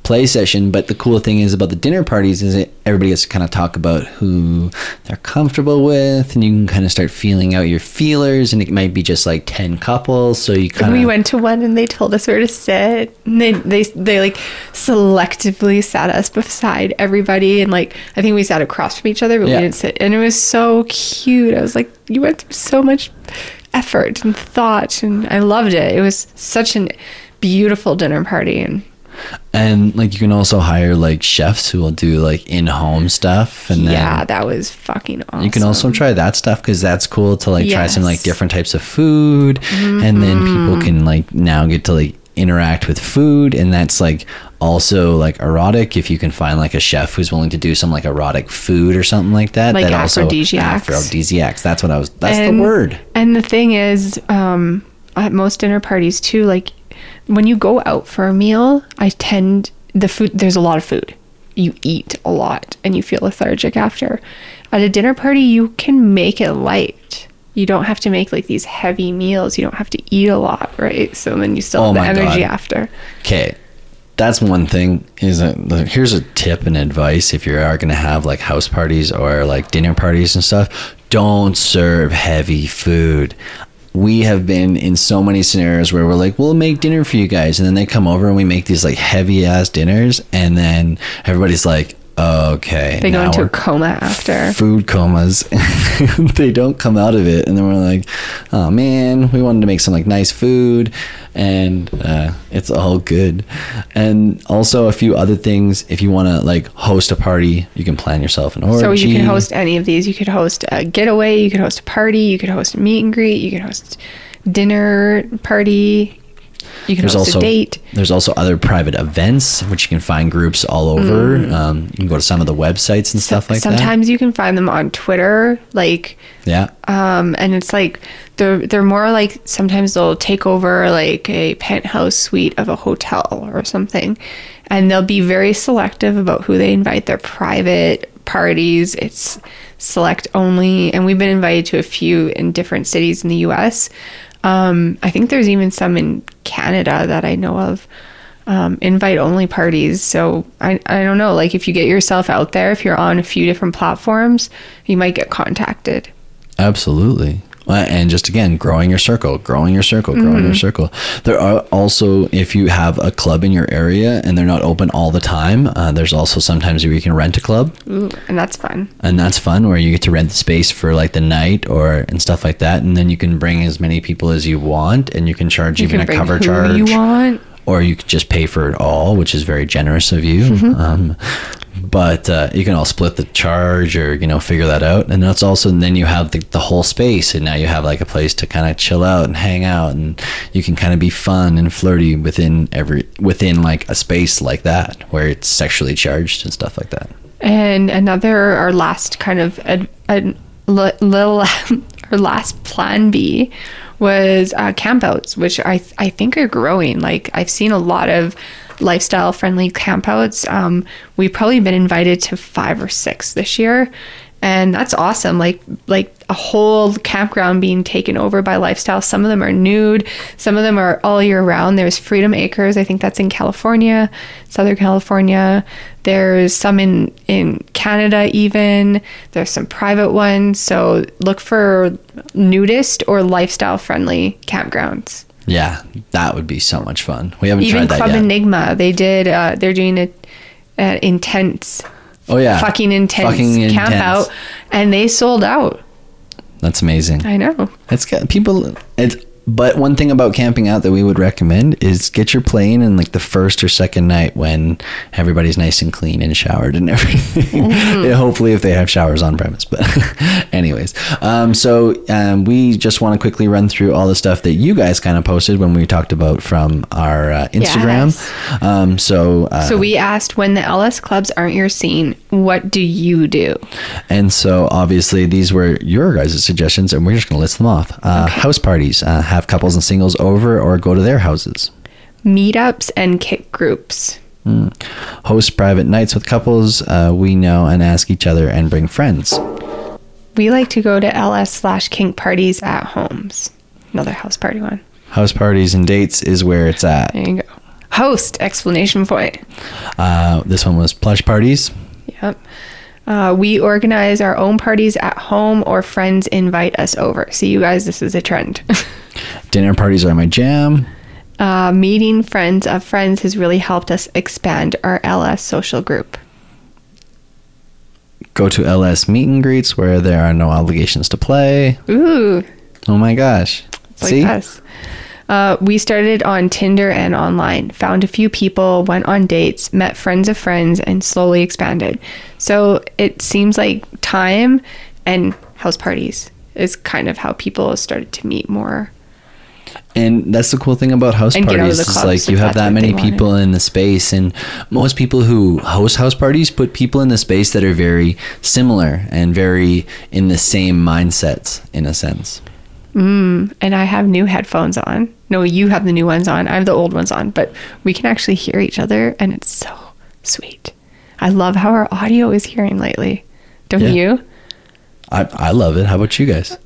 E: play session. But the cool thing is about the dinner parties is that everybody gets to kind of talk about who they're comfortable with, and you can kind of start feeling out your feelers. And it might be just like ten couples, so you kind of
D: we went to one and they told us where to sit. And they, they, they like selectively sat us beside everybody. And like, I think we sat across from each other, but
E: Yeah.
D: we didn't sit. And it was so cute. I was like, you went through so much effort and thought. And I loved it. It was such a beautiful dinner party. And
E: and like you can also hire like chefs who will do like in-home stuff, and then
D: yeah, that was fucking awesome.
E: You can also try that stuff because that's cool to like try some like different types of food, and then people can like now get to like interact with food, and that's like also like erotic if you can find like a chef who's willing to do some like erotic food or something like that.
D: Like
E: that also
D: aphrodisiacs.
E: aphrodisiacs. That's what I was. That's
D: And-
E: the word.
D: And the thing is, um, at most dinner parties too, like when you go out for a meal, I tend the food. There's a lot of food. You eat a lot, and you feel lethargic after. At a dinner party, you can make it light. You don't have to make like these heavy meals. You don't have to eat a lot, right? So then you still
E: Oh
D: have the energy
E: God.
D: after.
E: Okay. That's one thing. Is here's a tip and advice if you are going to have like house parties or like dinner parties and stuff. Don't serve heavy food. We have been in so many scenarios where we're like, we'll make dinner for you guys, and then they come over and we make these like heavy ass dinners, and then everybody's like, Okay.
D: They go into a coma after.
E: food comas they don't come out of it and then we're like oh man we wanted to make some like nice food and uh, it's all good and also a few other things if you want to like host a party you can plan yourself an orgy
D: So you can host any of these. You could host a getaway. You could host a party. You could host a meet and greet. You could host dinner party. You can
E: there's also
D: date.
E: there's also other private events which you can find groups all over um, you can go to some of the websites and stuff like that
D: Sometimes you can find them on Twitter, like,
E: yeah
D: um, and it's like they're they're more like sometimes they'll take over like a penthouse suite of a hotel or something, and they'll be very selective about who they invite. Their private parties, it's select only, and we've been invited to a few in different cities in the U.S. Um, I think there's even some in Canada that I know of. Um, invite only parties. So I, I don't know. Like if you get yourself out there, if you're on a few different platforms, you might get contacted.
E: Absolutely. Uh, And just again, growing your circle, growing your circle, growing your circle. There are also, if you have a club in your area and they're not open all the time, uh, there's also sometimes where you can rent a club,
D: Ooh, and that's fun.
E: and that's fun. Where you get to rent the space for like the night or and stuff like that, and then you can bring as many people as you want, and you can charge
D: You
E: even
D: can
E: a cover charge
D: you want.
E: or you could just pay for it all, which is very generous of you.
D: Mm-hmm.
E: Um, but uh, you can all split the charge or you know figure that out, and that's also and then you have the, the whole space, and now you have like a place to kind of chill out and hang out, and you can kind of be fun and flirty within every within like a space like that where it's sexually charged and stuff like that.
D: And another, our last kind of ad, ad, little, our last plan B was uh, campouts, which I I think are growing. Like I've seen a lot of lifestyle friendly campouts. Um, we've probably been invited to five or six this year, and that's awesome. Like like a whole campground being taken over by lifestyle. Some of them are nude, some of them are all year round. There's Freedom Acres, I think that's in California, Southern California. There's some in in Canada even. There's some private ones. So look for nudist or lifestyle friendly campgrounds.
E: Yeah, that would be so much fun. We haven't
D: Even
E: tried that
D: Club
E: yet.
D: Enigma, they did. Uh, they're doing a, a intense,
E: oh yeah,
D: fucking intense
E: Fucking
D: camp
E: intense.
D: out, and they sold out.
E: That's amazing.
D: I know.
E: It's got people. It's but one thing about camping out that we would recommend is get your plane in like the first or second night when everybody's nice and clean and showered and everything. Yeah, hopefully, if they have showers on premise. But anyways, um, so um, we just want to quickly run through all the stuff that you guys kind of posted when we talked about from our uh, Instagram.
D: Yes.
E: Um, so uh,
D: So we asked when the LS clubs aren't your scene, what do you do?
E: And so obviously these were your guys' suggestions, and we're just going to list them off. Uh, House parties, uh, have couples and singles over or go to their houses.
D: Meetups and kick groups.
E: Host private nights with couples uh, we know and ask each other and bring friends.
D: We like to go to LS slash kink parties at homes. Another house party one.
E: House parties and dates is where it's at.
D: There you go. Host explanation point.
E: Uh, this one was plush parties.
D: Yep. Uh, we organize our own parties at home or friends invite us over. See you guys, this is a trend.
E: Dinner parties are my jam.
D: uh, meeting friends of friends has really helped us expand our LS social group.
E: Go to LS meet and greets where there are no obligations to play.
D: Ooh,
E: Oh my gosh.
D: It's like
E: See?
D: us. Uh, we started on Tinder and online, found a few people, went on dates, met friends of friends, and slowly expanded. So it seems like time and house parties is kind of how people started to meet more.
E: And that's the cool thing about house
D: And get out of
E: parties. Is like you have that many people in the space, and most people who host house parties put people in the space that are very similar and very in the same mindsets, in a sense.
D: Mm, and I have new headphones on. No, you have the new ones on. I have the old ones on, but we can actually hear each other, and it's so sweet. I love how our audio is hearing lately. Don't
E: Yeah.
D: you?
E: I I love it. How about you guys?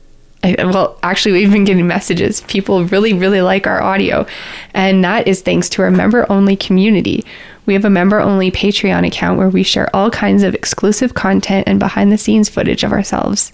D: Well, actually, we've been getting messages. People really, really like our audio. And that is thanks to our member only community. We have a member only Patreon account where we share all kinds of exclusive content and behind the scenes footage of ourselves.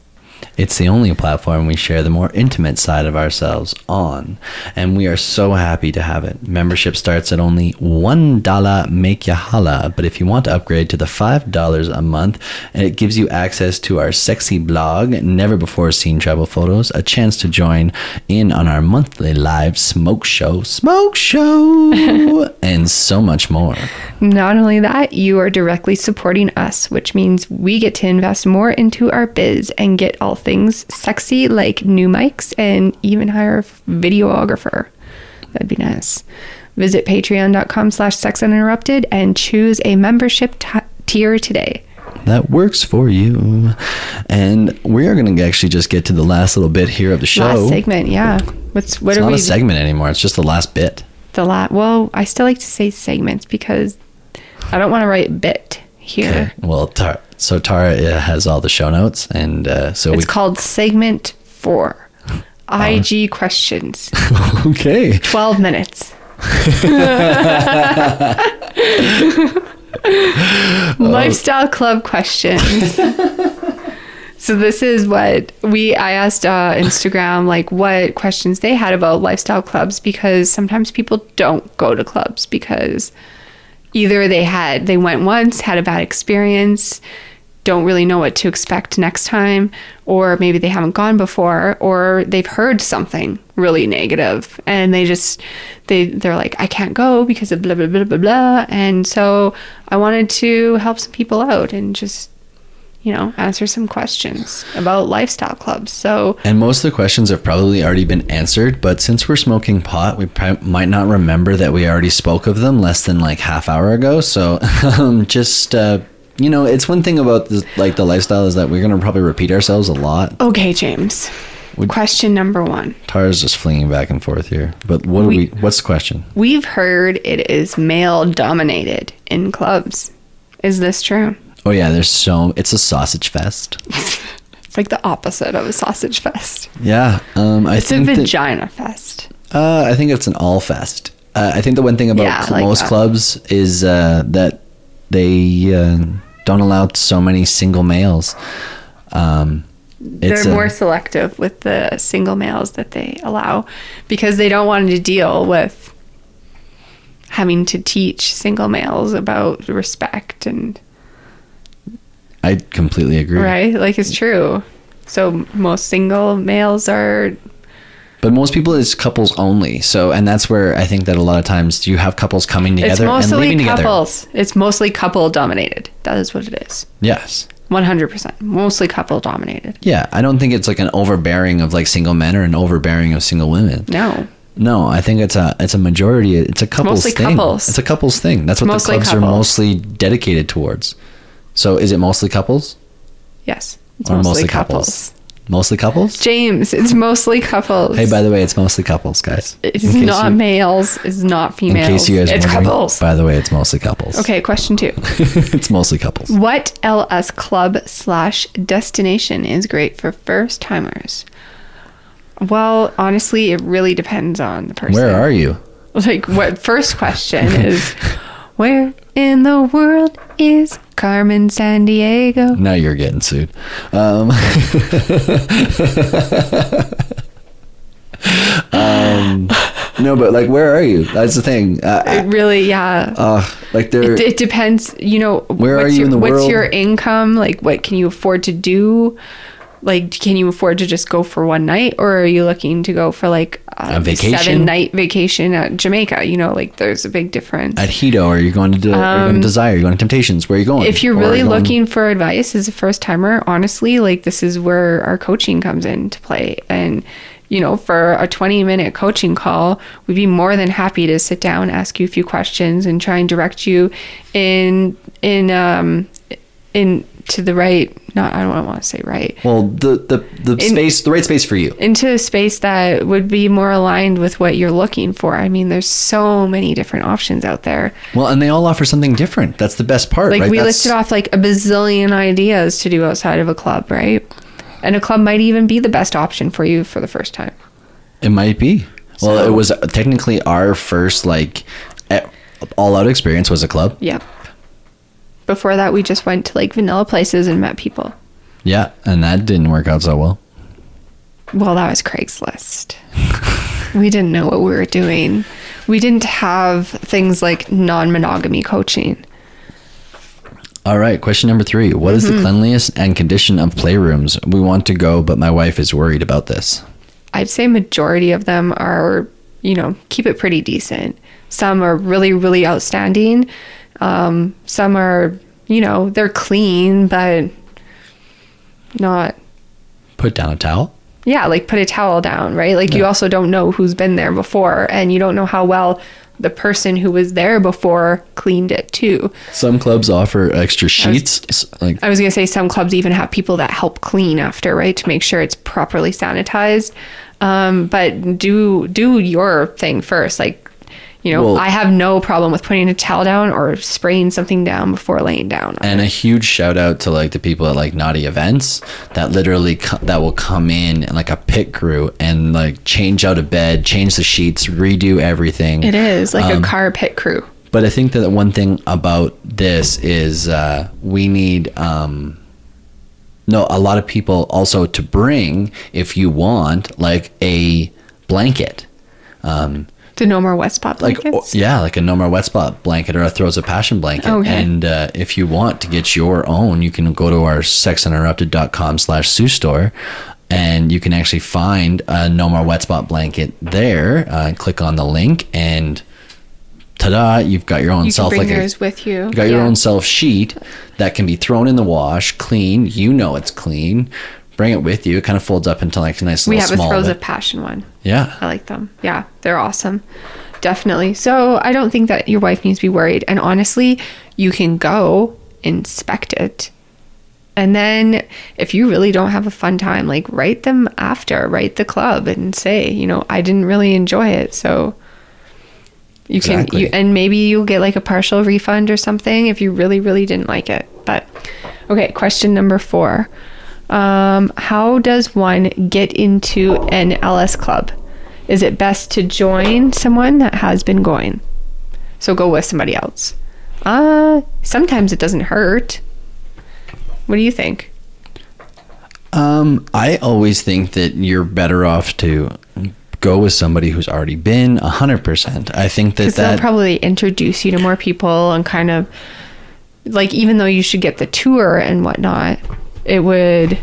E: It's the only platform we share the more intimate side of ourselves on, and we are so happy to have it. Membership starts at only one dollar make ya holla, but if you want to upgrade to the five dollars a month, it gives you access to our sexy blog, never before seen travel photos, a chance to join in on our monthly live smoke show, smoke show, and so much more.
D: Not only that, you are directly supporting us, which means we get to invest more into our biz and get all things sexy like new mics and even hire a videographer. That'd be nice. Visit patreon.com slash sex uninterrupted and choose a membership t- tier today.
E: that works for you. And we are going to actually just get to the last little bit here of the show.
D: Last segment, yeah. What's what
E: it's
D: are
E: not
D: we
E: a segment anymore. It's just the last bit.
D: the last. well, I still like to say segments because I don't want to write bit here.
E: Well, Tar- so Tara uh, has all the show notes, and uh, so
D: It's
E: we.
D: called segment 4. IG questions.
E: okay.
D: 12 minutes. Lifestyle club questions. so this is what we I asked uh, Instagram like what questions they had about lifestyle clubs because sometimes people don't go to clubs because either they had they went once, had a bad experience, don't really know what to expect next time, or maybe they haven't gone before, or they've heard something really negative and they just they they're like, I can't go because of blah blah blah blah blah. And so I wanted to help some people out and just you know, answer some questions about lifestyle clubs. So
E: And most of the questions have probably already been answered, but since we're smoking pot, we pri- might not remember that we already spoke of them less than like half hour ago. So um, just uh, you know, it's one thing about this, like the lifestyle is that we're gonna probably repeat ourselves a lot.
D: Okay, James. Question number one.
E: Tara's just flinging back and forth here. But what we?
D: We-
E: What's the question?
D: We've heard it is male dominated in clubs. Is this true?
E: Oh yeah, there's so it's a sausage fest.
D: It's like the opposite of a sausage fest.
E: Yeah, um, I
D: It's a
E: think that,
D: vagina fest.
E: uh, I think it's an all fest. Uh, I think the one thing about
D: Yeah,
E: cl-
D: like
E: most
D: that.
E: clubs is uh, that they uh, don't allow so many single males. Um, it's
D: They're
E: a-
D: more selective with the single males that they allow because they don't want to deal with having to teach single males about respect and
E: I completely agree.
D: right like it's true so most single males are
E: But most people it's couples only. So and that's where I think that a lot of times you have couples coming
D: it's
E: together and
D: mostly
E: leaving together.
D: couples it's mostly couple dominated that is what it is
E: Yes.
D: 100% mostly couple dominated
E: Yeah, I don't think it's like an overbearing of like single men or an overbearing of single women.
D: no
E: No, I think it's a it's a majority. It's a couples
D: mostly
E: thing.
D: couples.
E: It's a couples thing. That's what the
D: mostly
E: clubs are mostly dedicated towards. So is it mostly couples
D: yes it's
E: or
D: mostly,
E: mostly
D: couples.
E: couples? Mostly couples.
D: james it's mostly couples
E: Hey, by the way, it's mostly couples, guys.
D: It's not
E: you-
D: males. It's not
E: In
D: females.
E: case you guys
D: it's couples.
E: By the way, it's mostly couples.
D: Okay, question two.
E: it's mostly couples.
D: what LS club slash destination is great for first timers? Well, honestly, it really depends on the person.
E: Where are you?
D: Like, what first question is, where in the world is Carmen Sandiego?
E: Now you're getting sued. Um, um, no, but like, where are you? That's the thing. Uh,
D: It really, yeah.
E: uh, like, there.
D: it, it depends you know
E: Where are
D: what's
E: you
D: your,
E: in the
D: what's
E: world?
D: your income like what can you afford to do like can you afford to just go for one night or are you looking to go for like
E: A vacation?
D: seven night vacation at jamaica you know like there's a big difference
E: at Hedo, are you going to, do, are you going to Desire? Are you going to Temptations? Where are you going?
D: Um, if you're
E: Or
D: really
E: you going-
D: looking for advice as a first timer honestly like this is where our coaching comes into play and you know for a 20 minute coaching call we'd be more than happy to sit down ask you a few questions and try and direct you in in um in to the right not i don't want to say right
E: well, the the the
D: In-
E: space, the right space for you.
D: into a space that would be more aligned with what you're looking for i mean there's so many different options out there
E: Well, and they all offer something different. That's the best part.
D: like
E: right?
D: we
E: That's-
D: listed off like a bazillion ideas to do outside of a club right and a club might even be the best option for you for the first time
E: It might be. Well, it was technically our first like all out experience was a club.
D: yep before that we just went to like vanilla places and met people
E: Yeah, and that didn't work out so well.
D: Well, that was Craigslist. we didn't know what we were doing. We didn't have things like non monogamy coaching.
E: All right, question number three. What is
D: Mm-hmm.
E: the cleanliness and condition of playrooms? We want to go, but my wife is worried about this.
D: I'd say majority of them are, you know, keep it pretty decent. Some are really, really outstanding. Um, some are, you know, they're clean, but not
E: Put down a towel.
D: yeah, like put a towel down, right? Like you also don't know who's been there before and you don't know how well the person who was there before cleaned it too.
E: Some clubs offer extra sheets. s- like
D: I was going to say some clubs even have people that help clean after, right? To make sure it's properly sanitized. Um, but do do your thing first. Like, you know,
E: Well-
D: I have no problem with putting a towel down or spraying something down before laying down.
E: and
D: it.
E: a huge shout out to like the people at like naughty events that literally co- that will come in and like a pit crew and like change out a bed change the sheets redo everything
D: it is like
E: Um,
D: a car pit crew.
E: but i think that one thing about this is uh, we need um, no a lot of people also to bring if you want like a blanket um,
D: The no more wet spot
E: like
D: blankets.
E: or- yeah like a no more wet spot blanket or a throws a passion blanket
D: Okay.
E: and uh, if you want to get your own you can go to our sexuninterrupted.com slash sue store and you can actually find a no more wet spot blanket there uh, click on the link and ta-da you've got your own
D: you
E: self like a,
D: yours with you.
E: you got your own self sheet that can be thrown in the wash clean you know it's clean bring it with you it kind of folds up into like a nice.
D: We
E: little
D: have a throws of passion one.
E: yeah
D: I like them. Yeah, they're awesome. Definitely. So I don't think that your wife needs to be worried. And honestly, you can go inspect it. And then if you really don't have a fun time, like write them after, write the club and say, you know, I didn't really enjoy it. So you
E: Exactly.
D: can you and maybe you'll get like a partial refund or something if you really, really didn't like it. But okay, question number four. Um, how does one get into an LS club? Is it best to join someone that has been going? So go with somebody else. Uh, sometimes it doesn't hurt. What do you think?
E: Um, I always think that you're better off to go with somebody who's already been a hundred percent. I think that that
D: probably introduce you to more people and kind of like even though you should get the tour and whatnot, it would.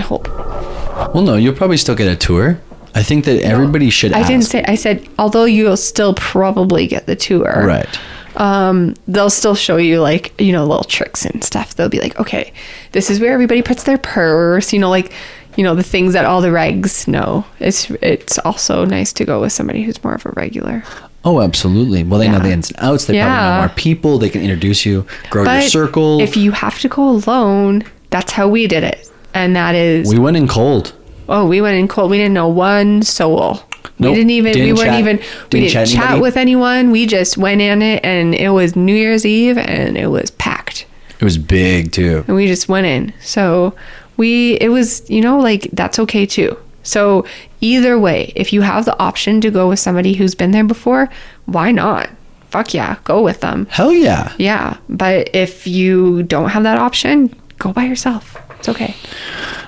D: Oh,
E: well, no, you'll probably still get a tour. I think that everybody should.
D: I
E: ask.
D: didn't say. I said although you'll still probably get the tour,
E: right.
D: um, they'll still show you like you know little tricks and stuff. They'll be like, okay, this is where everybody puts their purse. You know, like you know the things that all the regs know. It's it's also nice to go with somebody who's more of a regular.
E: Oh, absolutely. Well, they know the ins and outs. They probably know more people. They can introduce you, grow your circle.
D: if you have to go alone, that's how we did it, and that is
E: we went in cold.
D: oh we went in cold. We didn't know one soul.
E: Nope.
D: We didn't even. we
E: Didn't
D: weren't
E: chat-
D: even. We
E: didn't
D: didn't
E: chat
D: chat, with anyone. We just went in it, and it was New Year's Eve, and it was packed.
E: It was big too.
D: and we just went in. So we it was, you know, like that's okay too. So either way, if you have the option to go with somebody who's been there before, why not? Fuck yeah, go with them.
E: Hell yeah.
D: Yeah, but if you don't have that option, go by yourself. It's okay.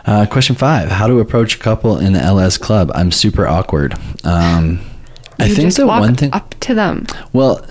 E: Uh, question five: How to approach a couple in the LS club? I'm super awkward. Um, I think the one thing.
D: up to them.
E: Well,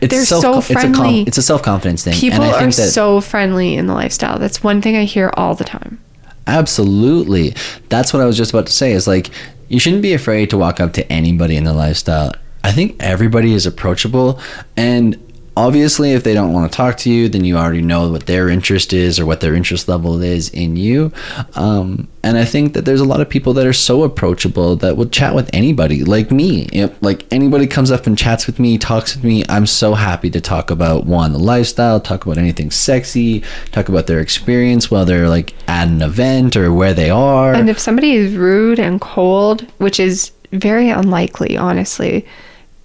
E: it's
D: They're
E: self.
D: so
E: it's a
D: friendly.
E: it's a self confidence thing.
D: People
E: and I
D: are
E: think that
D: so friendly in the lifestyle. That's one thing I hear all the time.
E: Absolutely. That's what I was just about to say. Is like you shouldn't be afraid to walk up to anybody in the lifestyle. I think everybody is approachable, and obviously, if they don't want to talk to you, then you already know what their interest is or what their interest level is in you. Um, and I think that there's a lot of people that are so approachable that will chat with anybody, like me. If like anybody comes up and chats with me, talks with me, I'm so happy to talk about one the lifestyle, talk about anything sexy, talk about their experience while they're like at an event or where they are.
D: And if somebody is rude and cold, which is very unlikely, honestly,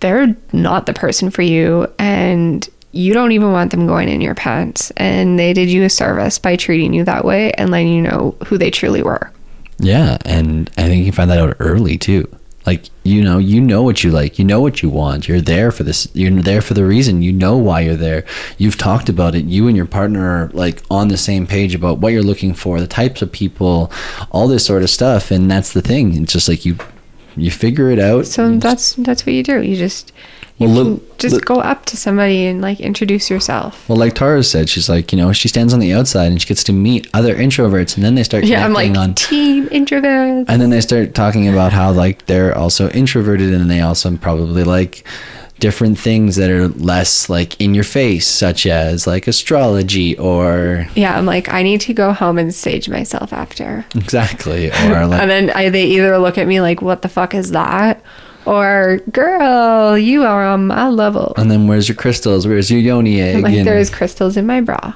D: they're not the person for you. And you don't even want them going in your pants. And they did you a service by treating you that way and letting you know who they truly were.
E: Yeah, and I think you find that out early too. Like you know, you know what you like, you know what you want. You're there for this. You're there for the reason. You know why you're there. You've talked about it. You and your partner are like on the same page about what you're looking for, the types of people, all this sort of stuff. And that's the thing. It's just like you, you figure it out.
D: So that's that's what you do. You just you
E: Well,
D: can
E: look-
D: just
E: look-
D: go up to somebody and like introduce yourself.
E: Well, like Tara said, she's like, you know, she stands on the outside and she gets to meet other introverts, and then they start
D: Yeah, I'm like
E: on,
D: team introvert.
E: and then they start talking about how like they're also introverted, and they also probably like different things that are less like in your face, such as like astrology or
D: Yeah, I'm like I need to go home and sage myself after.
E: exactly or like
D: And then I, they either look at me like, "What the fuck is that?" or "Girl, you are on my level."
E: and then where's your crystals? Where's your yoni egg?
D: I'm like,
E: And-
D: there's crystals in my bra.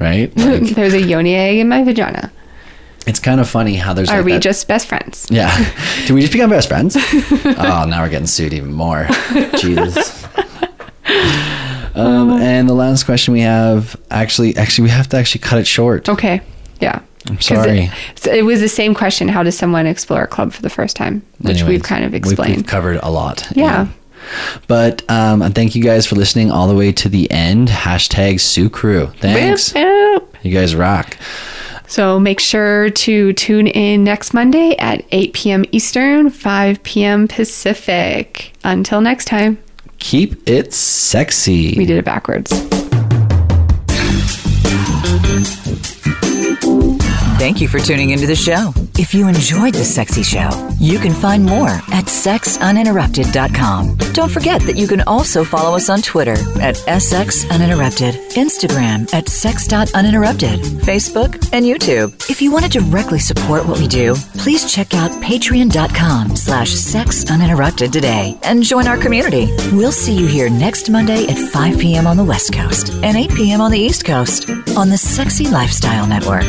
E: right. Like,
D: there's a yoni egg in my vagina.
E: It's kind of funny how there's
D: Are
E: like
D: we
E: that-
D: just best friends?
E: Yeah. Did we just become best friends? oh, now we're getting sued even more. Jesus. Um, and the last question we have actually, actually, we have to actually cut it short.
D: Okay. Yeah.
E: I'm sorry.
D: It, it was the same question. How does someone explore a club for the first time? Which
E: Anyways,
D: we've kind of explained.
E: We've, covered a lot.
D: Yeah.
E: But um, and thank you guys for listening all the way to the end. Hashtag Sue Crew. Thanks.
D: Whip, whip.
E: You guys rock.
D: So make sure to tune in next Monday at 8 p.m. Eastern, 5 p.m. Pacific. Until next time,
E: Keep it sexy.
D: we did it backwards.
F: Thank you for tuning into the show. If you enjoyed the sexy show, you can find more at sexuninterrupted.com. Don't forget that you can also follow us on Twitter at sxuninterrupted, Instagram at sex.uninterrupted, Facebook, and YouTube. If you want to directly support what we do, please check out patreon.com slash sexuninterrupted today and join our community. We'll see you here next Monday at 5 p.m. on the West Coast and 8 p.m. on the East Coast on the Sexy Lifestyle Network.